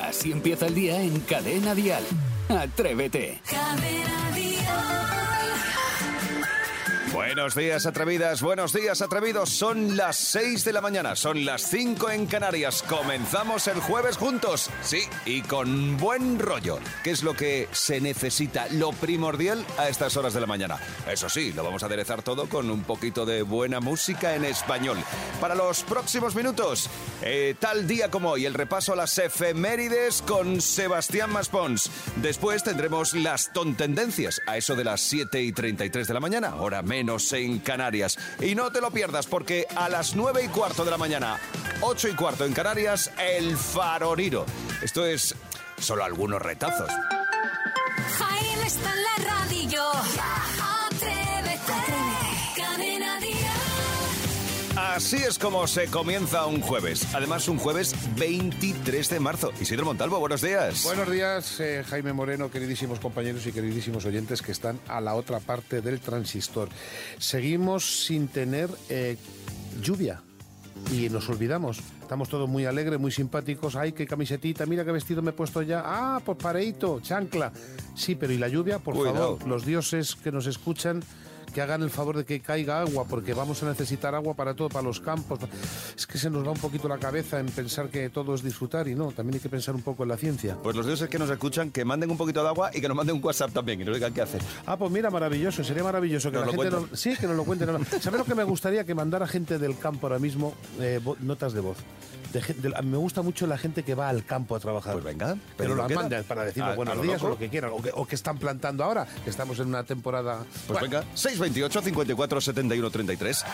Así empieza el día en Cadena Dial. Atrévete. Buenos días, atrevidas. Buenos días, atrevidos. Son las 6 de la mañana. Son las 5 en Canarias. Comenzamos el jueves juntos. Sí, y con buen rollo. ¿Qué es lo que se necesita? Lo primordial a estas horas de la mañana. Eso sí, lo vamos a aderezar todo con un poquito de buena música en español. Para los próximos minutos, eh, tal día como hoy, el repaso a las efemérides con Sebastián Maspons. Después tendremos las tontendencias a eso de las 7 y 33 de la mañana, hora menos en Canarias. Y no te lo pierdas porque a las 9 y cuarto de la mañana, 8 y cuarto en Canarias, el faroriro. Esto es solo algunos retazos. Jaime está en la radio. Así es como se comienza un jueves. Además, un jueves 23 de marzo. Isidro Montalvo, buenos días. Buenos días, eh, Jaime Moreno, queridísimos compañeros y queridísimos oyentes que están a la otra parte del transistor. Seguimos sin tener eh, lluvia y nos olvidamos. Estamos todos muy alegres, muy simpáticos. Ay, qué camisetita, mira qué vestido me he puesto ya. Ah, pues pareito, chancla. Sí, pero ¿y la lluvia? Por Cuidado. favor, los dioses que nos escuchan que hagan el favor de que caiga agua, porque vamos a necesitar agua para todo, para los campos. Es que se nos va un poquito la cabeza en pensar que todo es disfrutar y no, también hay que pensar un poco en la ciencia. Pues los dioses que nos escuchan, que manden un poquito de agua y que nos manden un WhatsApp también y nos digan qué hacer. Ah, pues mira, maravilloso, sería maravilloso que Nos la gente no- sí, que nos lo cuenten. ¿Sabes lo que me gustaría? Que mandara gente del campo ahora mismo eh, notas de voz. De gen- de- a mí me gusta mucho la gente que va al campo a trabajar. Pues venga, pero lo manden para decirnos A- a buenos días loco. o lo que quieran, o que, o que están plantando ahora, que estamos en una temporada. Pues Bueno, venga, 628 54 71 33.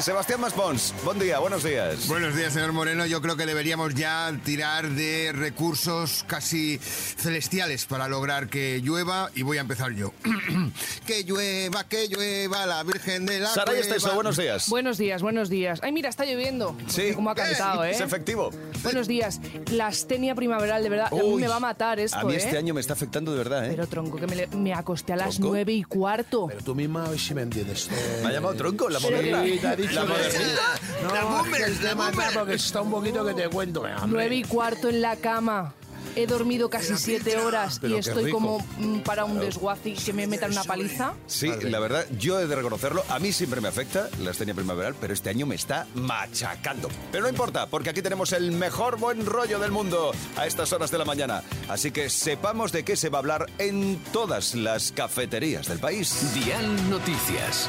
Sebastián Maspons, buen día, buenos días. Buenos días, señor Moreno. Yo creo que deberíamos ya tirar de recursos casi celestiales para lograr que llueva y voy a empezar yo. que llueva, que llueva la Virgen de la Saray. Esteso, buenos días. Buenos días, buenos días. Ay, mira, está lloviendo. Sí. Como ha cantado, ¿eh? Buenos días. La astenia primaveral, de verdad, a mí Uy, me va a matar esto, A mí ¿eh? este año me está afectando de verdad, ¿eh? Pero tronco, que me, le- me acosté a las ¿Tronco? nueve y cuarto. Pero tú misma hoy sí me entiendes. Eh, Me ha llamado tronco, la sí, moderna. te ha dicho La que- modernita. No, La boomer, que es de la matar boomer. porque está un poquito que te cuento. Nueve y cuarto en la cama. He dormido casi siete horas Pero y qué estoy rico. como mm, para un desguace y que me metan una paliza. Sí, la verdad, yo he de reconocerlo. A mí siempre me afecta la astenia primaveral, pero este año me está machacando. Pero no importa, porque aquí tenemos el mejor buen rollo del mundo a estas horas de la mañana. Así que sepamos de qué se va a hablar en todas las cafeterías del país. Dial Noticias.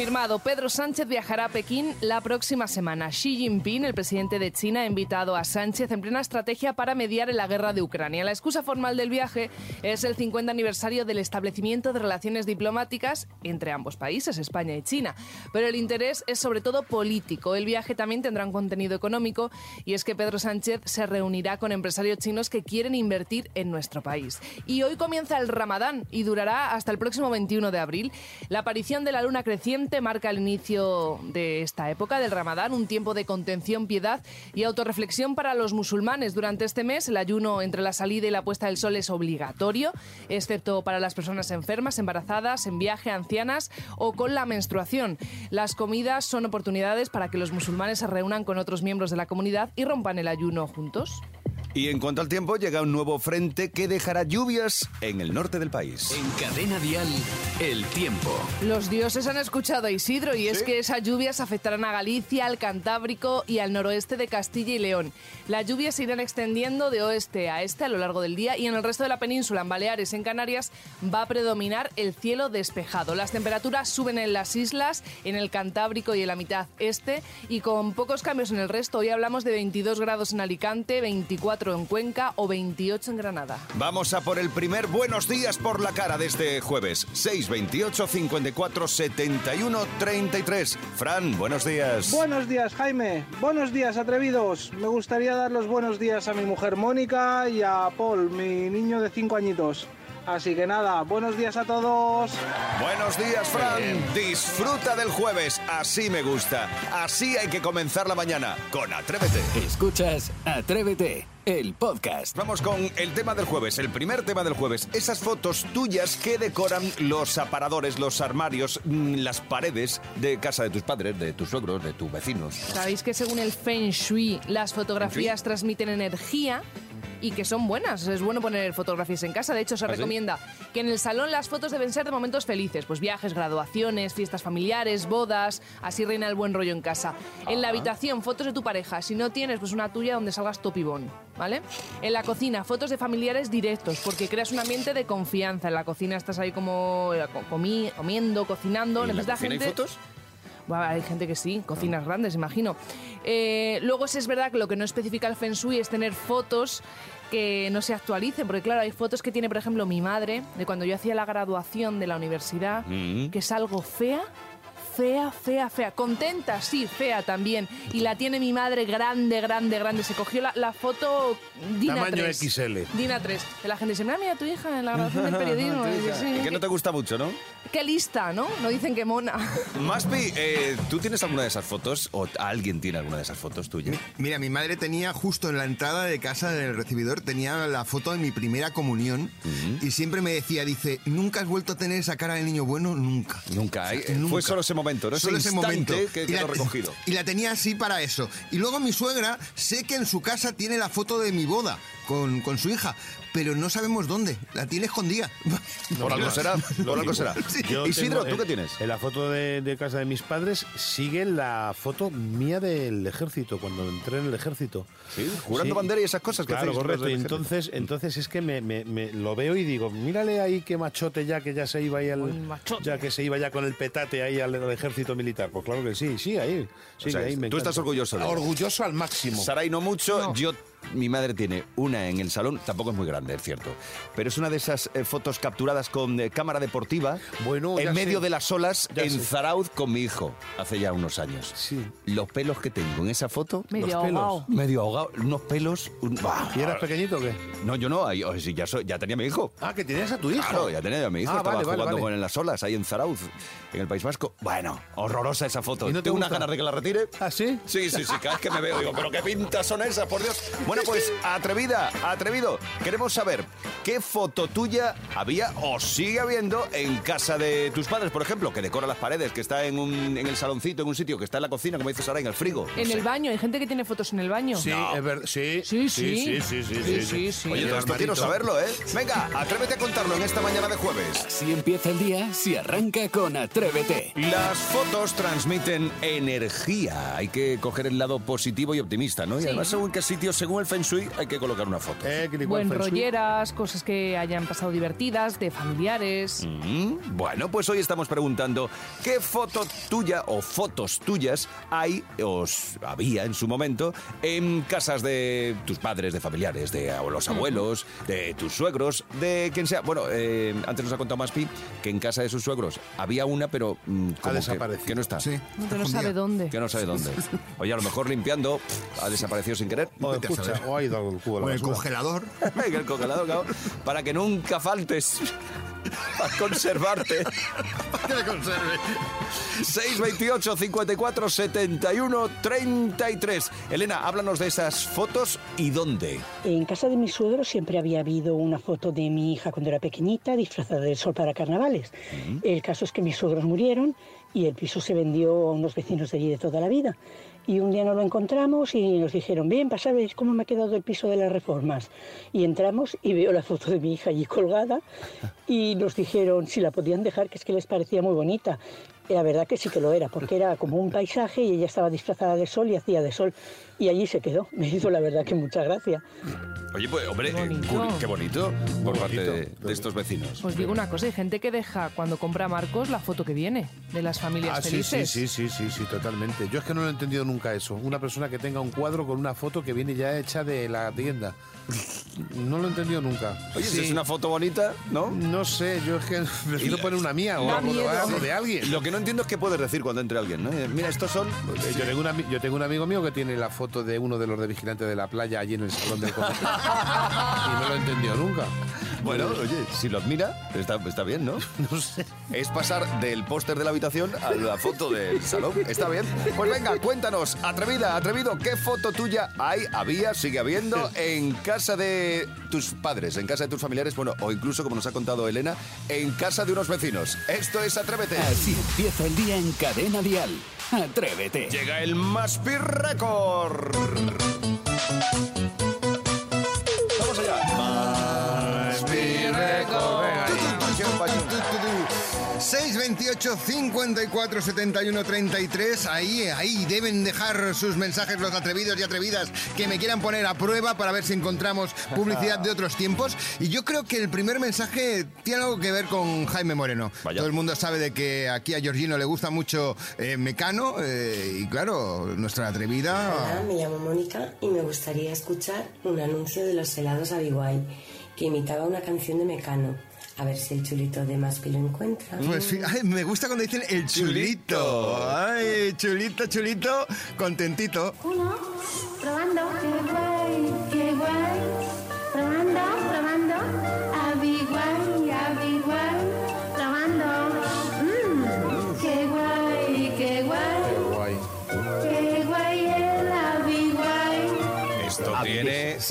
Confirmado, Pedro Sánchez viajará a Pekín la próxima semana. Xi Jinping, el presidente de China, ha invitado a Sánchez en plena estrategia para mediar en la guerra de Ucrania. La excusa formal del viaje es el 50 aniversario del establecimiento de relaciones diplomáticas entre ambos países, España y China. Pero el interés es sobre todo político. El viaje también tendrá un contenido económico y es que Pedro Sánchez se reunirá con empresarios chinos que quieren invertir en nuestro país. Y hoy comienza el Ramadán y durará hasta el próximo 21 de abril. La aparición de la luna creciente marca el inicio de esta época del Ramadán, un tiempo de contención, piedad y autorreflexión para los musulmanes. Durante este mes, el ayuno entre la salida y la puesta del sol es obligatorio, excepto para las personas enfermas, embarazadas, en viaje, ancianas o con la menstruación. Las comidas son oportunidades para que los musulmanes se reúnan con otros miembros de la comunidad y rompan el ayuno juntos. Y en cuanto al tiempo, llega un nuevo frente que dejará lluvias en el norte del país. En Cadena Dial, el tiempo. Los dioses han escuchado a Isidro y es que esas lluvias afectarán a Galicia, al Cantábrico y al noroeste de Castilla y León. Las lluvias se irán extendiendo de oeste a este a lo largo del día y en el resto de la península, en Baleares, en Canarias, va a predominar el cielo despejado. Las temperaturas suben en las islas, en el Cantábrico y en la mitad este y con pocos cambios en el resto. Hoy hablamos de 22 grados en Alicante, 24 en Cuenca o 28 en Granada. Vamos a por el primer buenos días por la cara de este jueves. 628 54 71 33. Fran, buenos días. Buenos días, Jaime. Buenos días, atrevidos. Me gustaría dar los buenos días a mi mujer Mónica y a Paul, mi niño de 5 añitos. Así que nada, buenos días a todos. Buenos días, Fran. Disfruta del jueves. Así me gusta. Así hay que comenzar la mañana. Con Atrévete. Escuchas Atrévete, el podcast. Vamos con el tema del jueves, el primer tema del jueves. Esas fotos tuyas que decoran los aparadores, los armarios, mm, las paredes de casa de tus padres, de tus suegros, de tus vecinos. Sabéis que según el Feng Shui, las fotografías transmiten energía y que son buenas. Es bueno poner fotografías en casa. De hecho, se ¿Ah, sí? recomienda que en el salón las fotos deben ser de momentos felices, pues viajes, graduaciones, fiestas familiares, bodas. Así reina el buen rollo en casa. En la habitación, fotos de tu pareja. Si no tienes, pues una tuya donde salgas topibón, ¿vale? En la cocina, fotos de familiares directos, porque creas un ambiente de confianza. En la cocina estás ahí como eh, co- comi- comiendo, cocinando. ¿Y en la necesita cocina hay gente- fotos? Hay gente que sí, cocinas grandes, imagino. Eh, luego sí es verdad que lo que no especifica el Feng Shui es tener fotos que no se actualicen, porque claro, hay fotos que tiene, por ejemplo, mi madre, de cuando yo hacía la graduación de la universidad, Mm. que es algo fea, fea, fea, fea. Contenta, sí, fea también. Y la tiene mi madre grande, grande, grande. Se cogió la, la foto Dina Tamaño 3. XL. Dina 3. Que la gente dice, mira, mira tu hija en la graduación del periodismo. Y dice, sí, Y que no te gusta mucho, ¿no? Qué lista, ¿no? No dicen que mona. Maspi, eh, ¿tú tienes alguna de esas fotos o alguien tiene alguna de esas fotos tuyas? Mira, mi madre tenía justo en la entrada de casa del recibidor, tenía la foto de mi primera comunión y siempre me decía, dice, ¿nunca has vuelto a tener esa cara de niño bueno? Nunca. Nunca. hay- Nunca. Fue solo ese momento, ¿no? Solo ese momento. que Y quedó la- recogido. Y la tenía así para eso. Y luego mi suegra, sé que en su casa tiene la foto de mi boda con, con su hija, pero no sabemos dónde. La tiene escondida. Por algo será, por algo será. Yo Isidro, ¿tú qué en- tienes? En la foto de, de casa de mis padres sigue la foto mía del ejército, cuando entré en el ejército. Sí, jurando Sí. bandera y esas cosas que Claro, correcto. Y entonces, entonces es que me, me- me lo veo y digo, mírale ahí qué machote ya que ya se iba ahí al, ya que se iba ya con el petate ahí al, al ejército militar. Pues claro que sí, sí, ahí. O Sí, sea, ahí me tú estás orgulloso. Orgulloso al máximo. Saray no mucho, yo mi madre tiene una en el salón, tampoco es muy grande, es cierto, pero es una de esas eh, fotos capturadas con eh, cámara deportiva Bueno, en medio sé. de las olas Ya en sé. Zarauz con mi hijo, hace ya unos años. Sí. Los pelos que tengo en esa foto, Medio Los pelos. ahogado. medio ahogado, unos pelos... un- ¡Bah! ¿Y eras pequeñito o qué? No, yo no, ay, sí, ya, soy- ya tenía mi hijo. Ah, que tenías a tu hijo. Claro, ya tenía a mi hijo, Ah, estaba vale, jugando vale. con él en las olas, ahí en Zarauz, en el País Vasco. Bueno, horrorosa esa foto. ¿Y no te Tengo unas ganas de que la retire. ¿Ah, sí? Sí, sí, sí, cada vez que me veo digo, pero qué pintas son esas, por Dios. Bueno, pues atrevida, atrevido. Queremos saber qué foto tuya había o sigue habiendo en casa de tus padres, por ejemplo, que decora las paredes, que está en, un, en el saloncito, en un sitio, que está en la cocina, como dices ahora, en el frigo. No En sé. el baño, hay gente que tiene fotos en el baño. Sí, es verdad. Sí, Sí, sí. sí, sí, sí, sí, Sí, sí. sí, sí. Oye, todo esto quiero saberlo, ¿eh? Venga, atrévete a contarlo en esta mañana de jueves. Si empieza el día, si arranca con Atrévete. Las fotos transmiten energía. Hay que coger el lado positivo y optimista, ¿no? Y Sí. además, según qué sitio, según el Feng Shui, hay que colocar una foto. Eh, Buen rolleras, cosas que hayan pasado divertidas, de familiares. Mm, Bueno, pues hoy estamos preguntando qué foto tuya o fotos tuyas hay, os había en su momento, en casas de tus padres, de familiares, de los abuelos, de tus suegros, de quien sea. Bueno, eh, antes nos ha contado Maspi que en casa de sus suegros había una, pero mm, como que- desaparecido. Que, no está. Sí. No, que no sabe dónde. Que no sabe dónde. Oye, a lo mejor limpiando ha desaparecido sin querer. O escucha, saber. o ha ido al cubo de O la en el basura. congelador. en el congelador, claro, para que nunca faltes para conservarte. que me conserve. 628 54 71 33. Elena, háblanos de esas fotos y dónde. En casa de mis suegros siempre había habido una foto de mi hija cuando era pequeñita, disfrazada del sol para carnavales. El caso es que mis suegros murieron y el piso se vendió a unos vecinos de allí de toda la vida. Y un día nos lo encontramos y nos dijeron, bien, ver cómo me ha quedado el piso de las reformas. Y entramos y veo la foto de mi hija allí colgada y nos dijeron si la podían dejar, que es que les parecía muy bonita. La verdad que sí que lo era, porque era como un paisaje y ella estaba disfrazada de sol y hacía de sol. Y allí se quedó. Me hizo la verdad que mucha gracia. Oye, pues, hombre, Qué eh, bonito. curi- qué bonito por parte bonito. de, de estos vecinos. Os digo una cosa, hay gente que deja cuando compra Marcos la foto que viene de las familias Ah, sí, sí, felices. sí, sí, sí, sí, totalmente. Yo es que no lo he entendido nunca eso. Una persona que tenga un cuadro con una foto que viene ya hecha de la tienda. No lo he entendido nunca. Oye, si Sí. es una foto bonita, ¿no? No sé, yo es que prefiero poner una mía o algo, de alguien. Lo que no entiendo es qué puedes decir cuando entre alguien, ¿no? Eh, Mira, estos son... Eh, Yo, tengo un ami- yo tengo un amigo mío que tiene la foto de uno de los de vigilantes de la playa allí en el salón del colegio. y no lo he entendido nunca. Bueno, oye, si lo admira, está, está bien, ¿no? No sé. Es pasar del póster de la habitación a la foto del salón. Está bien. Pues venga, cuéntanos, atrevida, atrevido, ¿qué foto tuya hay, había, sigue habiendo en casa de tus padres, en casa de tus familiares, bueno, o incluso, como nos ha contado Elena, en casa de unos vecinos? Esto es Atrévete. Así empieza el día en Cadena Dial. Atrévete. Llega el Maspi Record. 628 54 71 33. Ahí, ahí deben dejar sus mensajes los atrevidos y atrevidas que me quieran poner a prueba para ver si encontramos publicidad de otros tiempos. Y yo creo que el primer mensaje tiene algo que ver con Jaime Moreno. Vaya. Todo el mundo sabe de que aquí a Georgino le gusta mucho eh, Mecano eh, y claro, nuestra atrevida. Hola, me llamo Mónica y me gustaría escuchar un anuncio de los helados Abigail que imitaba una canción de Mecano. A ver si el chulito de Maspi lo encuentra. Pues sí, ay, me gusta cuando dicen el chulito. Ay, chulito, chulito, contentito. Uno, probando,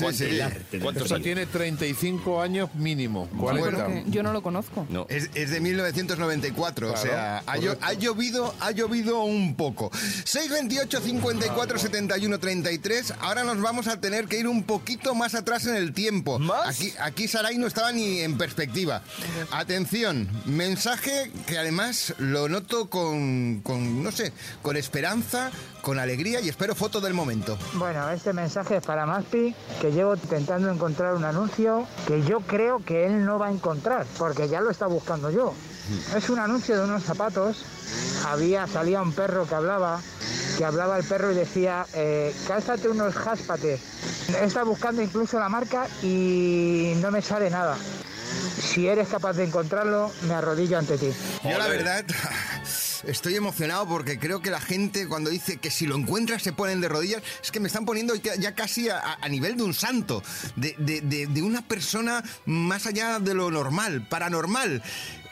Sí, ¿cuántos- sí. ¿Cuántos Esto años? tiene 35 años mínimo. 40. Que Yo no lo conozco. No. Es, es de 1994, o Claro, sea, ha, llo- correcto. ha llovido, ha llovido un poco. 628 54 71 33. Ahora nos vamos a tener que ir un poquito más atrás en el tiempo. ¿Más? Aquí, aquí Saray no estaba ni en perspectiva. Atención, mensaje que además lo noto con, con, no sé, con esperanza, con alegría y espero foto del momento. Bueno, este mensaje es para Maspi, que llevo intentando encontrar un anuncio que yo creo que él no va a encontrar, porque ya lo está buscando yo. Es un anuncio de unos zapatos. Había, salía un perro que hablaba, que hablaba el perro y decía, eh, cálzate unos jáspates. Está buscando incluso la marca y no me sale nada. Si eres capaz de encontrarlo, me arrodillo ante ti. Yo la Ole. estoy emocionado porque creo que la gente cuando dice que si lo encuentras se ponen de rodillas, es que me están poniendo ya casi a, nivel de un santo, de, de- de- una persona más allá de lo normal, paranormal.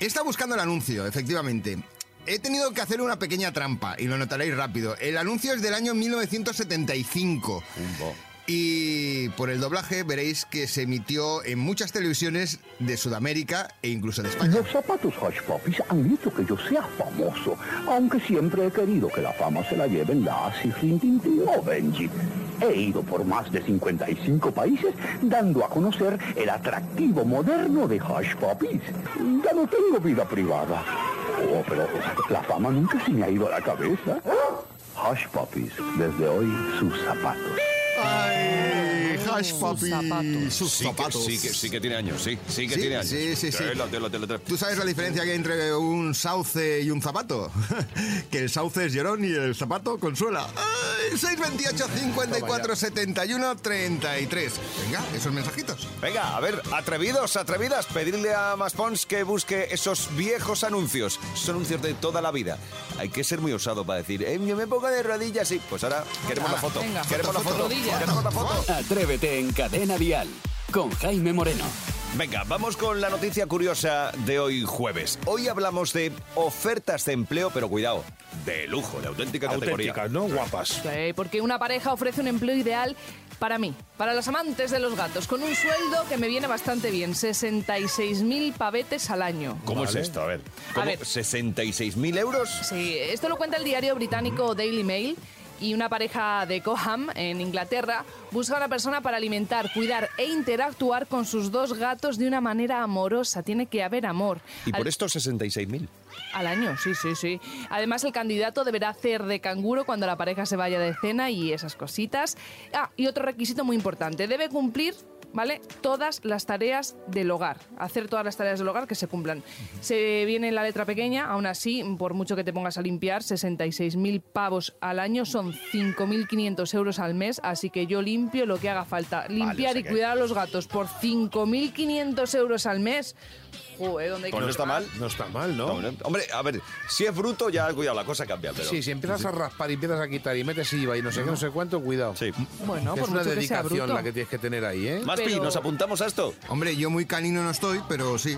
Estado buscando el anuncio, efectivamente. He tenido que hacer una pequeña trampa y lo notaréis rápido. El anuncio es del año 1975. Y por el doblaje veréis que se emitió en muchas televisiones de Sudamérica e incluso de España. Los zapatos Hush Puppies han hecho que yo sea famoso, aunque siempre he querido que la fama se la lleven Lassie, Rintintín o Benji. He ido por más de 55 países dando a conocer el atractivo moderno de Hush Puppies. Ya no tengo vida privada. Oh, pero la fama nunca se me ha ido a la cabeza. Hush Puppies, desde hoy sus zapatos. Ay, Hash Papi. zapatos. Sus Sí que, zapatos. sí, que, sí que tiene años, sí. Sí que Sí, tiene años. sí, sí, sí. Tela, tela, tela, tela. ¿Tú sabes la diferencia que hay entre un sauce y un zapato? que el sauce es llorón y el zapato consuela. Ay, 628 54 71 33. Venga, esos mensajitos. Venga, a ver, atrevidos, atrevidas, pedirle a Maspons que busque esos viejos anuncios, esos anuncios de toda la vida. Hay que ser muy osado para decir, eh, yo me pongo de rodillas, sí. Pues ahora queremos la foto. venga, queremos foto, la foto. rodillas. Foto. Atrévete en Cadena Dial. Con Jaime Moreno. Venga, vamos con la noticia curiosa de hoy jueves. Hoy hablamos de ofertas de empleo, pero cuidado, de lujo, de auténtica categoría. Auténticas, ¿no? Guapas. Sí, porque una pareja ofrece un empleo ideal para mí, para los amantes de los gatos, con un sueldo que me viene bastante bien, 66.000 pavetes al año. ¿Cómo Vale. es esto? A ver, A ¿cómo? ver. ¿66.000 euros? Sí, esto lo cuenta el diario británico Daily Mail. Y una pareja de Coham, en Inglaterra, busca a una persona para alimentar, cuidar e interactuar con sus dos gatos de una manera amorosa. Tiene que haber amor. Y por Al- esto 66.000. Al año, sí, sí, sí. Además, el candidato deberá hacer de canguro cuando la pareja se vaya de cena y esas cositas. Ah, y otro requisito muy importante, debe cumplir, ¿vale? Todas las tareas del hogar. Hacer todas las tareas del hogar que se cumplan. Se viene en la letra pequeña, aún así, por mucho que te pongas a limpiar, 66.000 pavos al año son 5.500 euros al mes, así que yo limpio lo que haga falta. Limpiar o sea y que- cuidar a los gatos por 5.500 euros al mes. Joder, ¿dónde hay Pues que no está mal. No está mal, ¿no? Hombre, a ver, si es bruto, ya cuidado, la cosa cambia, pero. Sí, si empiezas a raspar y empiezas a quitar y metes IVA y no sé qué, no sé cuánto, cuidado. Sí. Bueno, por es una mucho que sea dedicación bruto. la que tienes que tener ahí, ¿eh? Maspi, Maspi, Pero- ¿nos apuntamos a esto? Hombre, yo muy canino no estoy, pero sí.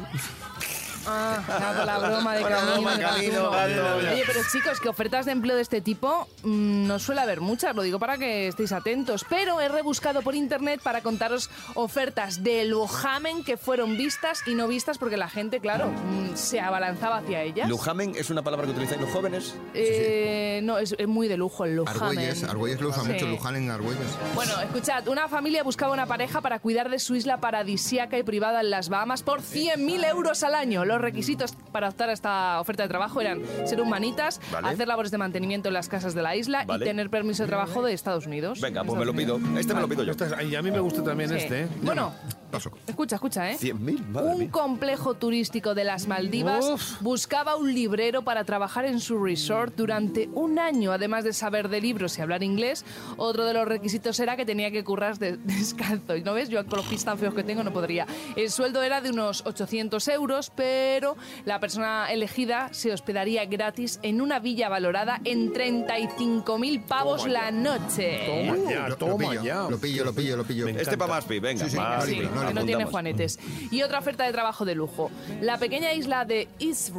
Ah, nada, con la broma de camino. broma, de Camino, gatuno. gato. Oye, pero chicos, que ofertas de empleo de este tipo mm, no suele haber muchas, lo digo para que estéis atentos. Pero he rebuscado por internet para contaros ofertas de Lujamen que fueron vistas y no vistas porque la gente, claro, mm, se abalanzaba hacia ellas. Lujamen es una palabra que utilizáis los jóvenes. Eh, No, es, es muy de lujo el Lujamen. Argüelles, Argüelles lo usa Sí. mucho, Luján en Argüelles. Bueno, escuchad, una familia buscaba una pareja para cuidar de su isla paradisíaca y privada en las Bahamas por 100.000 euros al año. Los requisitos para optar a esta oferta de trabajo eran ser humanitas, Vale. hacer labores de mantenimiento en las casas de la isla Vale. y tener permiso de trabajo de Estados Unidos. Venga, En pues me lo pido. Unidos. Este me lo pido yo. Este es- y a mí me gusta también Sí. este, ¿eh? Bueno, Paso. escucha, escucha, ¿eh? 100.000, madre Un mía. complejo turístico de las Maldivas buscaba un librero para trabajar en su resort durante un año, además de saber de libros y hablar inglés. Otro de los requisitos era que tenía que currar de- descalzo. Y no ves, yo con los pies tan feos que tengo no podría. El sueldo era de unos 800 euros, pero la persona elegida se hospedaría gratis en una villa valorada en 35.000 pavos Toma ya. la noche. Toma ya, Lo- toma lo pillo, ya. lo pillo, lo pillo, lo pillo. Me Este para Maspi, venga. Sí, sí, Maspi, Sí, no que no tiene juanetes. Y otra oferta de trabajo de lujo. La pequeña isla de East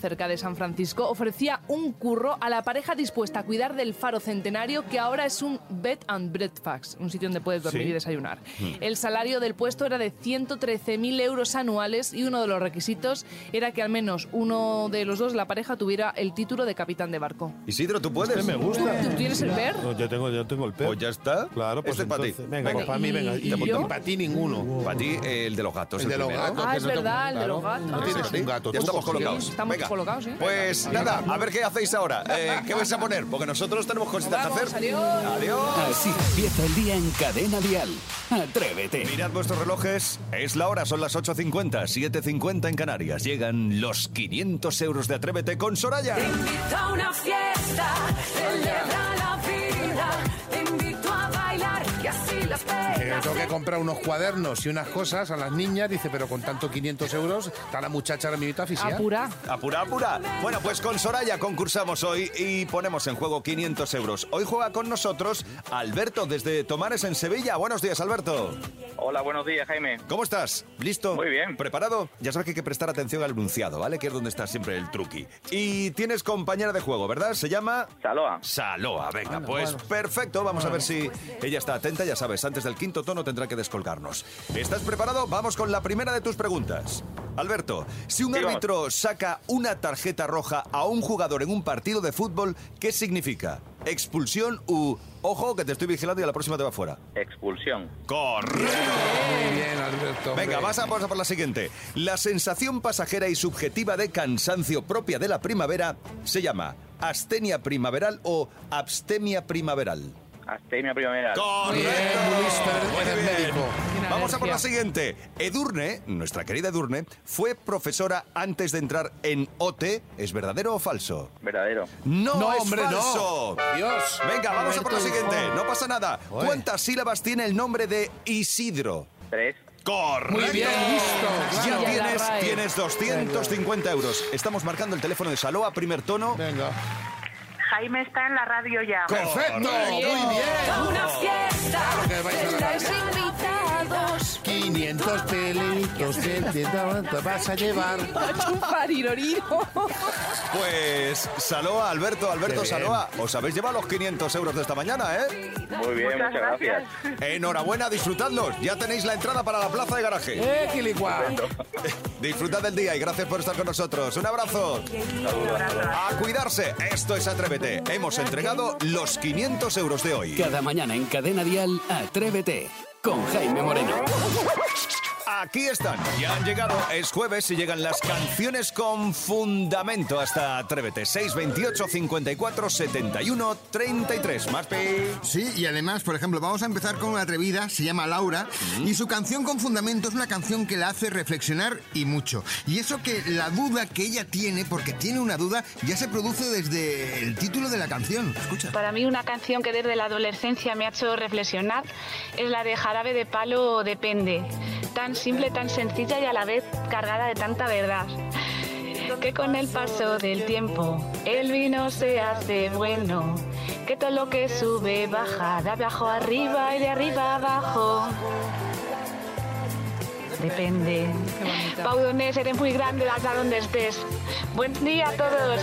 cerca de San Francisco, ofrecía un curro a la pareja dispuesta a cuidar del faro centenario que ahora es un bed and breakfast, un sitio donde puedes dormir Sí. y desayunar. Hmm. El salario del puesto era de 113.000 euros anuales y uno de los requisitos era que al menos uno de los dos de la pareja tuviera el título de capitán de barco. Isidro, ¿tú puedes? Este me gusta. ¿Tú tienes el ver? No, yo tengo, yo tengo el pez. Pues ya está. Claro, pues Este es para ti. Venga, Venga. pues para mí, venga. ¿Y Y, yo? y para ti ninguno. Para ti, eh, el de los gatos. El de los gatos. Ah, es verdad, el de los gatos. No tienes un gato. Ya estamos colocados. Estamos colocados, ¿eh? Pues nada, a ver qué hacéis ahora. Eh, ¿Qué vais a poner? Porque nosotros tenemos cositas que hacer. adiós. Adiós. Así empieza el día en Cadena Dial. Atrévete. Mirad vuestros relojes. Es la hora, son las 8.50, 7.50 en Canarias. Llegan los 500 euros de Atrévete con Soraya. Te invito a una fiesta, le tengo que comprar unos cuadernos y unas cosas a las niñas. Dice, pero con tanto 500 euros, está la muchacha ahora mismo aficionada. Apura. Apura, apura. Bueno, pues con Soraya concursamos hoy y ponemos en juego 500 euros. Hoy juega con nosotros Alberto desde Tomares en Sevilla. Buenos días, Alberto. Hola, buenos días, Jaime. ¿Cómo estás? ¿Listo? Muy bien. ¿Preparado? Ya sabes que hay que prestar atención al enunciado, ¿vale? Que es donde está siempre el truqui. Y tienes compañera de juego, ¿verdad? Se llama... Saloa. Saloa, venga, pues bueno. perfecto. Vamos a ver si ella está atenta. Ya sabes, antes del quinto tono tendrá que descolgarnos. ¿Estás preparado? Vamos con la primera de tus preguntas. Alberto, si un árbitro saca una tarjeta roja a un jugador en un partido de fútbol, ¿qué significa? ¿Expulsión u... Ojo, que te estoy vigilando y a la próxima te va fuera? Expulsión. Correcto. Muy bien, Alberto. hombre. Venga, vas a, vamos a por la siguiente. La sensación pasajera y subjetiva de cansancio propia de la primavera se llama astenia primaveral o abstemia primaveral. Astemia primavera. Correcto. muy bien. médico. Vamos a por la siguiente. Edurne, nuestra querida Edurne, fue profesora antes de entrar en OT. ¿Es verdadero o falso? Verdadero. No, No, es hombre, no. falso. Dios. Venga, vamos a por la siguiente. No pasa nada. Oye. ¿Cuántas sílabas tiene el nombre de Isidro? Tres. Correcto. Muy bien, listo, Ya claro. tienes, tienes 250 euros. Estamos marcando el teléfono de Saloa, primer tono. Venga. Jaime está en la radio ya. Perfecto. Muy bien. Una fiesta, Claro que vais a la estáis invitados. 500 pelitos de te vas a llevar. Chuparinorino. Pues Saloa, Alberto, Alberto. Saloa, os habéis llevado los 500 euros de esta mañana, ¿eh? Muy bien, muchas, gracias. Enhorabuena, disfrutadlos. Ya tenéis la entrada para la plaza de garaje. ¡Eh, Quilicua! Disfrutad del día y gracias por estar con nosotros. Un abrazo. A cuidarse. Esto es Atrévete. Hemos entregado los 500 euros de hoy. Cada mañana en Cadena Dial, Atrévete. Con Jaime Moreno. Aquí están, ya han llegado, es jueves y llegan las canciones con fundamento hasta Atrévete. 628 54 71 33. Más. Sí, y además, por ejemplo, vamos a empezar con una atrevida, se llama Laura, y su canción con fundamento es una canción que la hace reflexionar y mucho. Y eso que la duda que ella tiene, porque tiene una duda, ya se produce desde el título de la canción. Escucha. Para mí una canción que desde la adolescencia me ha hecho reflexionar es la de Jarabe de Palo Depende. Tan simple, tan sencilla y a la vez cargada de tanta verdad. Que con el paso del tiempo el vino se hace bueno. Que todo lo que sube baja, de abajo arriba y de arriba abajo. depende. Pau Donés, eres muy grande hasta donde estés. Buen día a todos.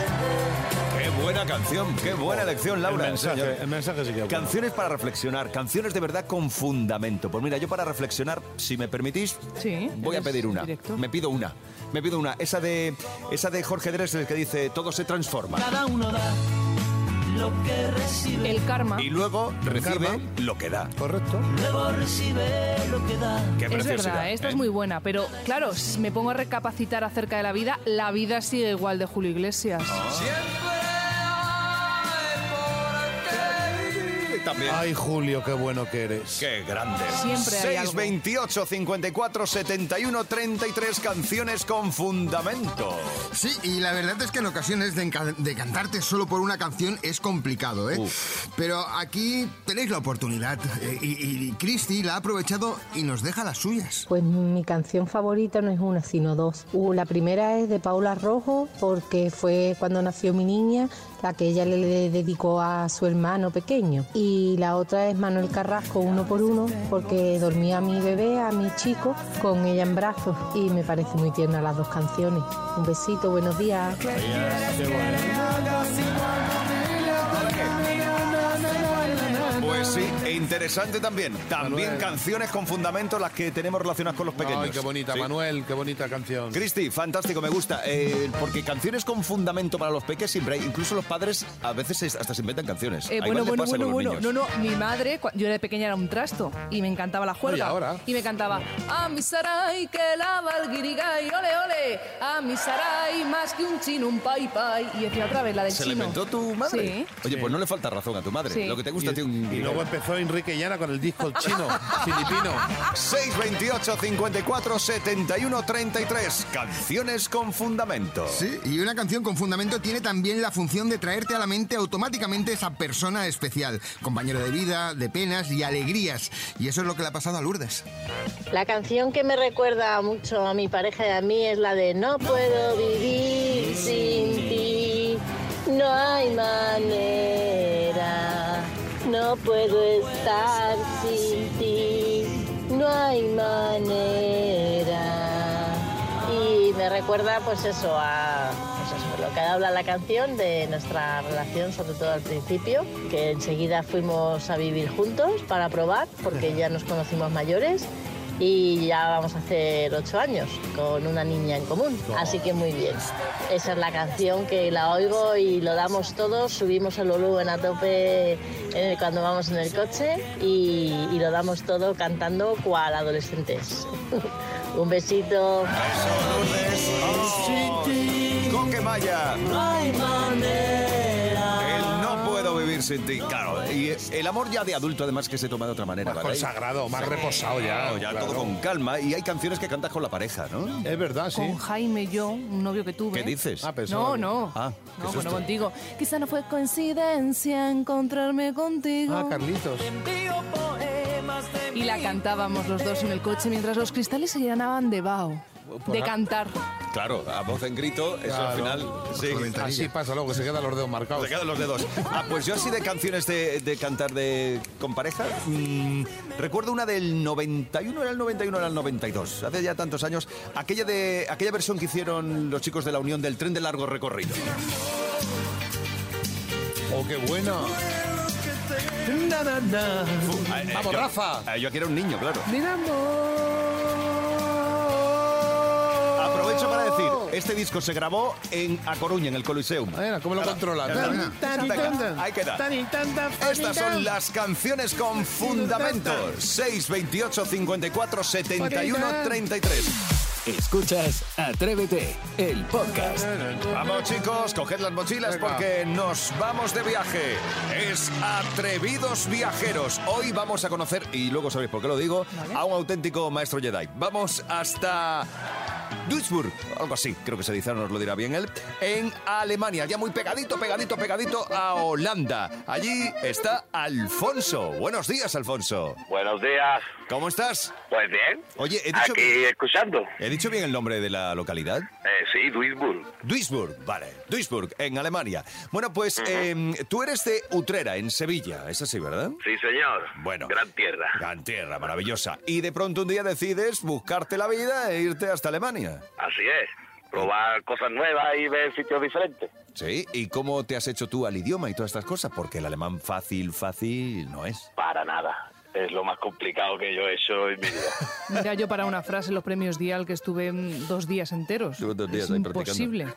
Buena canción, qué buena elección, Laura. El mensaje, señor. el mensaje sí que. Canciones para reflexionar, canciones de verdad con fundamento. Pues mira, yo para reflexionar, si me permitís, Sí, voy a pedir una. directo. Me pido una. Me pido una. Esa de esa de Jorge Drexler que dice todo se transforma. Cada uno da lo que recibe. El karma. Y luego recibe karma. lo que da. Correcto. Luego recibe lo que da. Qué Es verdad, esta ¿eh? es muy buena, pero claro, si me pongo a recapacitar acerca de la vida, la vida sigue igual de Julio Iglesias. También. Ay, Julio, qué bueno que eres. Qué grande. Siempre hay algo. 628 54 71 33 canciones con fundamento. Sí, y la verdad es que en ocasiones de, cantarte solo por una canción es complicado, ¿eh? Pero aquí tenéis la oportunidad. eh, y, y Cristi la ha aprovechado y nos deja las suyas. Pues mi canción favorita no es una, sino dos. Uh, la primera es de Paula Rojo, porque fue cuando nació mi niña, la que ella le, dedicó a su hermano pequeño. Y la otra es Manuel Carrasco, uno por uno, porque dormía a mi bebé, a mi chico, con ella en brazos. Y me parece muy tierna las dos canciones. Un besito, buenos días. Pues interesante también. También Manuel. canciones con fundamento las que tenemos relacionadas con los pequeños. Ay, qué bonita, Sí. Manuel, qué bonita canción. Cristi, fantástico, me gusta. eh, porque canciones con fundamento para los peques siempre hay. Incluso los padres a veces es- hasta se inventan canciones. Eh, bueno, bueno, bueno, bueno. No, no, mi madre, yo de pequeña era un trasto y me encantaba la juerga. Oye, ahora. Y me cantaba, a mi saray que lava el guirigay, ole, ole, a mi saray más que un chino, un pai pai. Y decía otra vez la del ¿Se chino. le inventó tu madre? Sí. Oye, pues no le falta razón a tu madre. Sí. Lo que te gusta a ti un... Y luego empezó Enrique Llana con el disco El Chino, filipino. 628 54 71 33 Canciones con fundamento. Sí, y una canción con fundamento tiene también la función de traerte a la mente automáticamente esa persona especial, compañero de vida, de penas y alegrías. Y eso es lo que le ha pasado a Lourdes. La canción que me recuerda mucho a mi pareja y a mí es la de No puedo vivir sin ti, no hay manera, no puedo estar sin ti, no hay manera. Y me recuerda pues eso a pues eso, lo que habla la canción de nuestra relación, sobre todo al principio, que enseguida fuimos a vivir juntos para probar, porque ya nos conocimos mayores y ya vamos a hacer ocho años con una niña en común. Así que muy bien. Esa es la canción que la oigo y lo damos todos, subimos el volumen a tope en el- cuando vamos en el coche y, y lo damos todo cantando cual adolescentes. Un besito. No hay manera. Claro, y el amor ya de adulto además que se toma de otra manera. Más ¿vale? consagrado, más reposado ya, Claro, ya claro. todo con calma. Y hay canciones que cantas con la pareja, ¿no? Es verdad, sí. Con Jaime yo, un novio que tuve. ¿Qué dices? Ah, pensaba No, que- no. Ah, qué no, bueno, contigo. Quizá no fue coincidencia encontrarme contigo. Ah, Carlitos. Y la cantábamos los dos en el coche mientras los cristales se llenaban de vaho. Pues De ah. cantar. Claro, a voz en grito, eso al final. Sí. Así pasa luego, que se quedan los dedos marcados. Se quedan los dedos. Ah, pues yo así de canciones de, de cantar de, con pareja, mm, recuerdo una del 91, era el 91, era el 92, hace ya tantos años, aquella, de, aquella versión que hicieron los chicos de la Unión del tren de largo recorrido. Oh, qué buena. Ah, eh, Vamos, yo- Rafa. ah, yo aquí era un niño, claro. Mira, para decir, este disco se grabó en A Coruña, en el Coliseum. Mira, ¿cómo lo. Venga, ahí queda. Estas son las canciones con fundamento. 628 54 71 33. Escuchas Atrévete, el podcast. Vamos chicos, coged las mochilas Venga. porque nos vamos de viaje. Es Atrevidos Viajeros. Hoy vamos a conocer, y luego sabéis por qué lo digo, a un auténtico maestro Jedi. Vamos hasta Duisburg, algo así, creo que se dice, nos lo dirá bien él, en Alemania, ya muy pegadito, pegadito, pegadito a Holanda. Allí está Alfonso. Buenos días, Alfonso. Buenos días. ¿Cómo estás? Pues bien. Oye, he dicho Aquí bien, escuchando. ¿he dicho bien el nombre de la localidad? Eh, sí, Duisburg. Duisburg, vale, Duisburg, en Alemania. Bueno, pues em, tú eres de Utrera, en Sevilla, es así, ¿verdad? Sí, señor. Bueno. Gran tierra. Gran tierra, maravillosa. Y de pronto un día decides buscarte la vida e irte hasta Alemania. Así es. Probar cosas nuevas y ver sitios diferentes. Sí, ¿y cómo te has hecho tú al idioma y todas estas cosas? Porque el alemán fácil, fácil no es. Para nada. Es lo más complicado que yo he hecho en mi vida. Mira, yo para una frase en los premios Dial que estuve mm, dos días enteros. Estuve dos días es ahí imposible.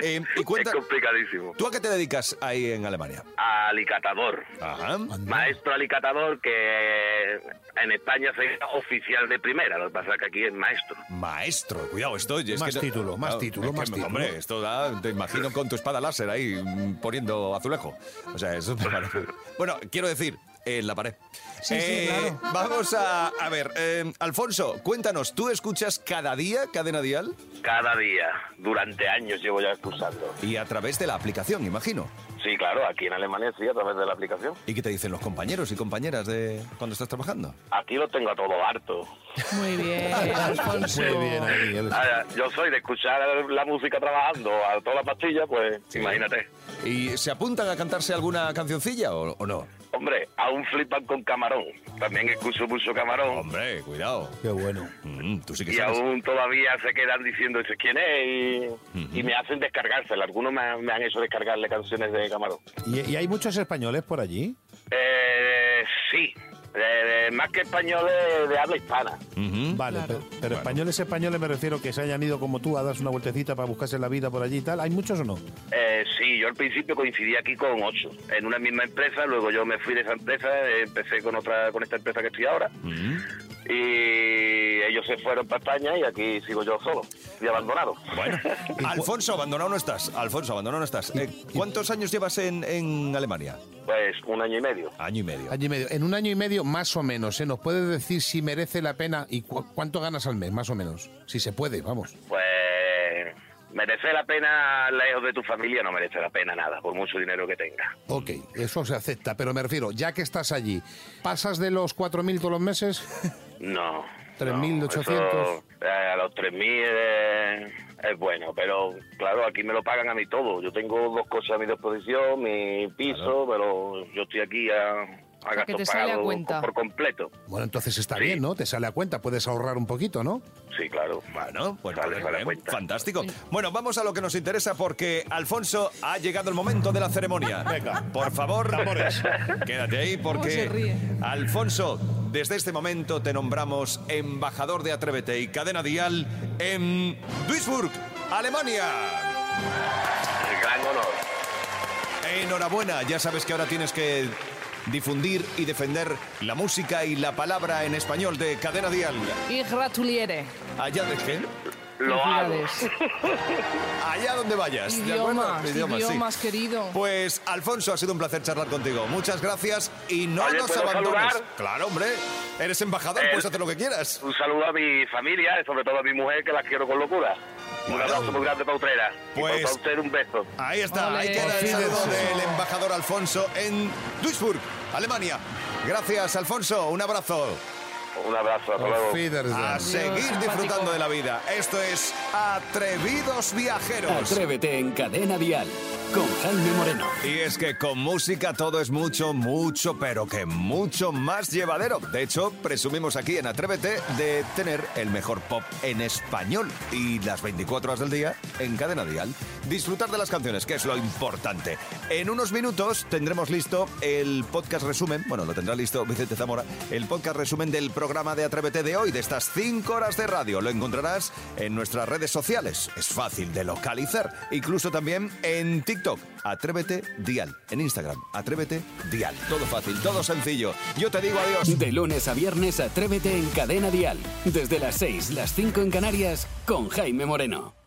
Eh, y cuenta, Es complicadísimo. ¿tú a qué te dedicas ahí en Alemania? Alicatador. Ajá. Maestro alicatador que en España se llama oficial de primera. Lo que pasa es que aquí es maestro. Maestro, cuidado, esto es Más que- título, más Claro, título, es que, más título. Hombre, esto da, te imagino con tu espada láser ahí mm, poniendo azulejo. O sea, eso parece- Bueno, quiero decir, en la pared. Sí, sí, claro. Vamos a, a ver, eh, Alfonso, cuéntanos, ¿tú escuchas cada día Cadena Dial? Cada día. Durante años llevo ya escuchando. Y a través de la aplicación, imagino. Sí, claro. Aquí en Alemania sí, a través de la aplicación. ¿Y qué te dicen los compañeros y compañeras de cuando estás trabajando? Aquí lo tengo a todo harto. Muy bien, Alfonso. Muy bien, ahí, el- Ah, yo soy de escuchar la música trabajando a toda la pastilla, pues imagínate. ¿Y se apuntan a cantarse alguna cancioncilla o, o no? Hombre, aún flipan con camarón. También escucho mucho camarón. Hombre, cuidado. Qué bueno. Mm, tú sí que Y sabes. aún todavía se quedan diciendo ese quién es y, y me hacen descargársela. Algunos me, han- me han hecho descargarle canciones de camarón. ¿Y, y hay muchos españoles por allí? Eh, sí, Eh, más que españoles de habla hispana. Vale, pero, pero españoles españoles me refiero que se hayan ido como tú a darse una vueltecita para buscarse la vida por allí y tal. ¿Hay muchos o no? Eh, sí, yo al principio coincidí aquí con ocho, en una misma empresa, luego yo me fui de esa empresa, empecé con otra, con esta empresa que estoy ahora, y ellos se fueron para España y aquí sigo yo solo y abandonado. Bueno, Alfonso, abandonado no estás. Alfonso, abandonado no estás. Eh, ¿Cuántos años llevas en, en Alemania? Pues un año y medio. Año y medio. Año y medio. En un año y medio, más o menos, ¿eh? ¿Nos puedes decir si merece la pena y cu- cuánto ganas al mes, más o menos? Si se puede, vamos. Pues merece la pena lejos de tu familia, no merece la pena nada, por mucho dinero que tenga. Ok, eso se acepta, pero me refiero, ya que estás allí, ¿pasas de los 4.000 todos los meses? No. 3.800. Eso, eh, a los 3.000 eh, es bueno, pero claro, aquí me lo pagan a mí todo. Yo tengo dos cosas a mi disposición, mi piso, pero yo estoy aquí a, a que gastos te sale a cuenta. por completo. Bueno, entonces está bien, ¿no? Te sale a cuenta, puedes ahorrar un poquito, ¿no? Sí, claro. Bueno, pues Sale, vale, sale bien, cuenta. fantástico. Bueno, vamos a lo que nos interesa porque, Alfonso, ha llegado el momento de la ceremonia. Venga. Por favor, Tambores. quédate ahí porque? Alfonso, desde este momento te nombramos embajador de Atrévete y Cadena Dial en Duisburg, Alemania. El gran honor. Enhorabuena, ya sabes que ahora tienes que difundir y defender la música y la palabra en español de Cadena Dial. Y gratuliere. Allá de qué? Lo hago. Allá donde vayas. ¿de acuerdo? Idiomas, idiomas, sí. querido. Pues Alfonso, ha sido un placer charlar contigo. Muchas gracias y no Oye, nos ¿puedo abandones. saludar? Claro, hombre. Eres embajador, Eh, puedes hacer lo que quieras. Un saludo a mi familia, y sobre todo a mi mujer, que la quiero con locura. Un abrazo muy grande para Utrera. Pues- Y para usted un beso. Ahí está, ahí queda el saludo del embajador Alfonso en Duisburg, Alemania. Gracias, Alfonso. Un abrazo. Un abrazo, hasta luego. A seguir disfrutando de la vida. Esto es Atrevidos Viajeros. Atrévete en Cadena Dial con Jaime Moreno. Y es que con música todo es mucho, mucho, pero que mucho más llevadero. De hecho, presumimos aquí en Atrévete de tener el mejor pop en español y las 24 horas del día en cadena dial. Disfrutar de las canciones, que es lo importante. En unos minutos tendremos listo el podcast resumen, bueno, lo tendrá listo Vicente Zamora, el podcast resumen del programa de Atrévete de hoy, de estas 5 horas de radio. Lo encontrarás en nuestras redes sociales. Es fácil de localizar, incluso también en TikTok. Atrévete Dial. En Instagram, Atrévete Dial. Todo fácil, todo sencillo. Yo te digo adiós. De lunes a viernes, Atrévete en Cadena Dial. Desde las 6, las 5 en Canarias, con Jaime Moreno.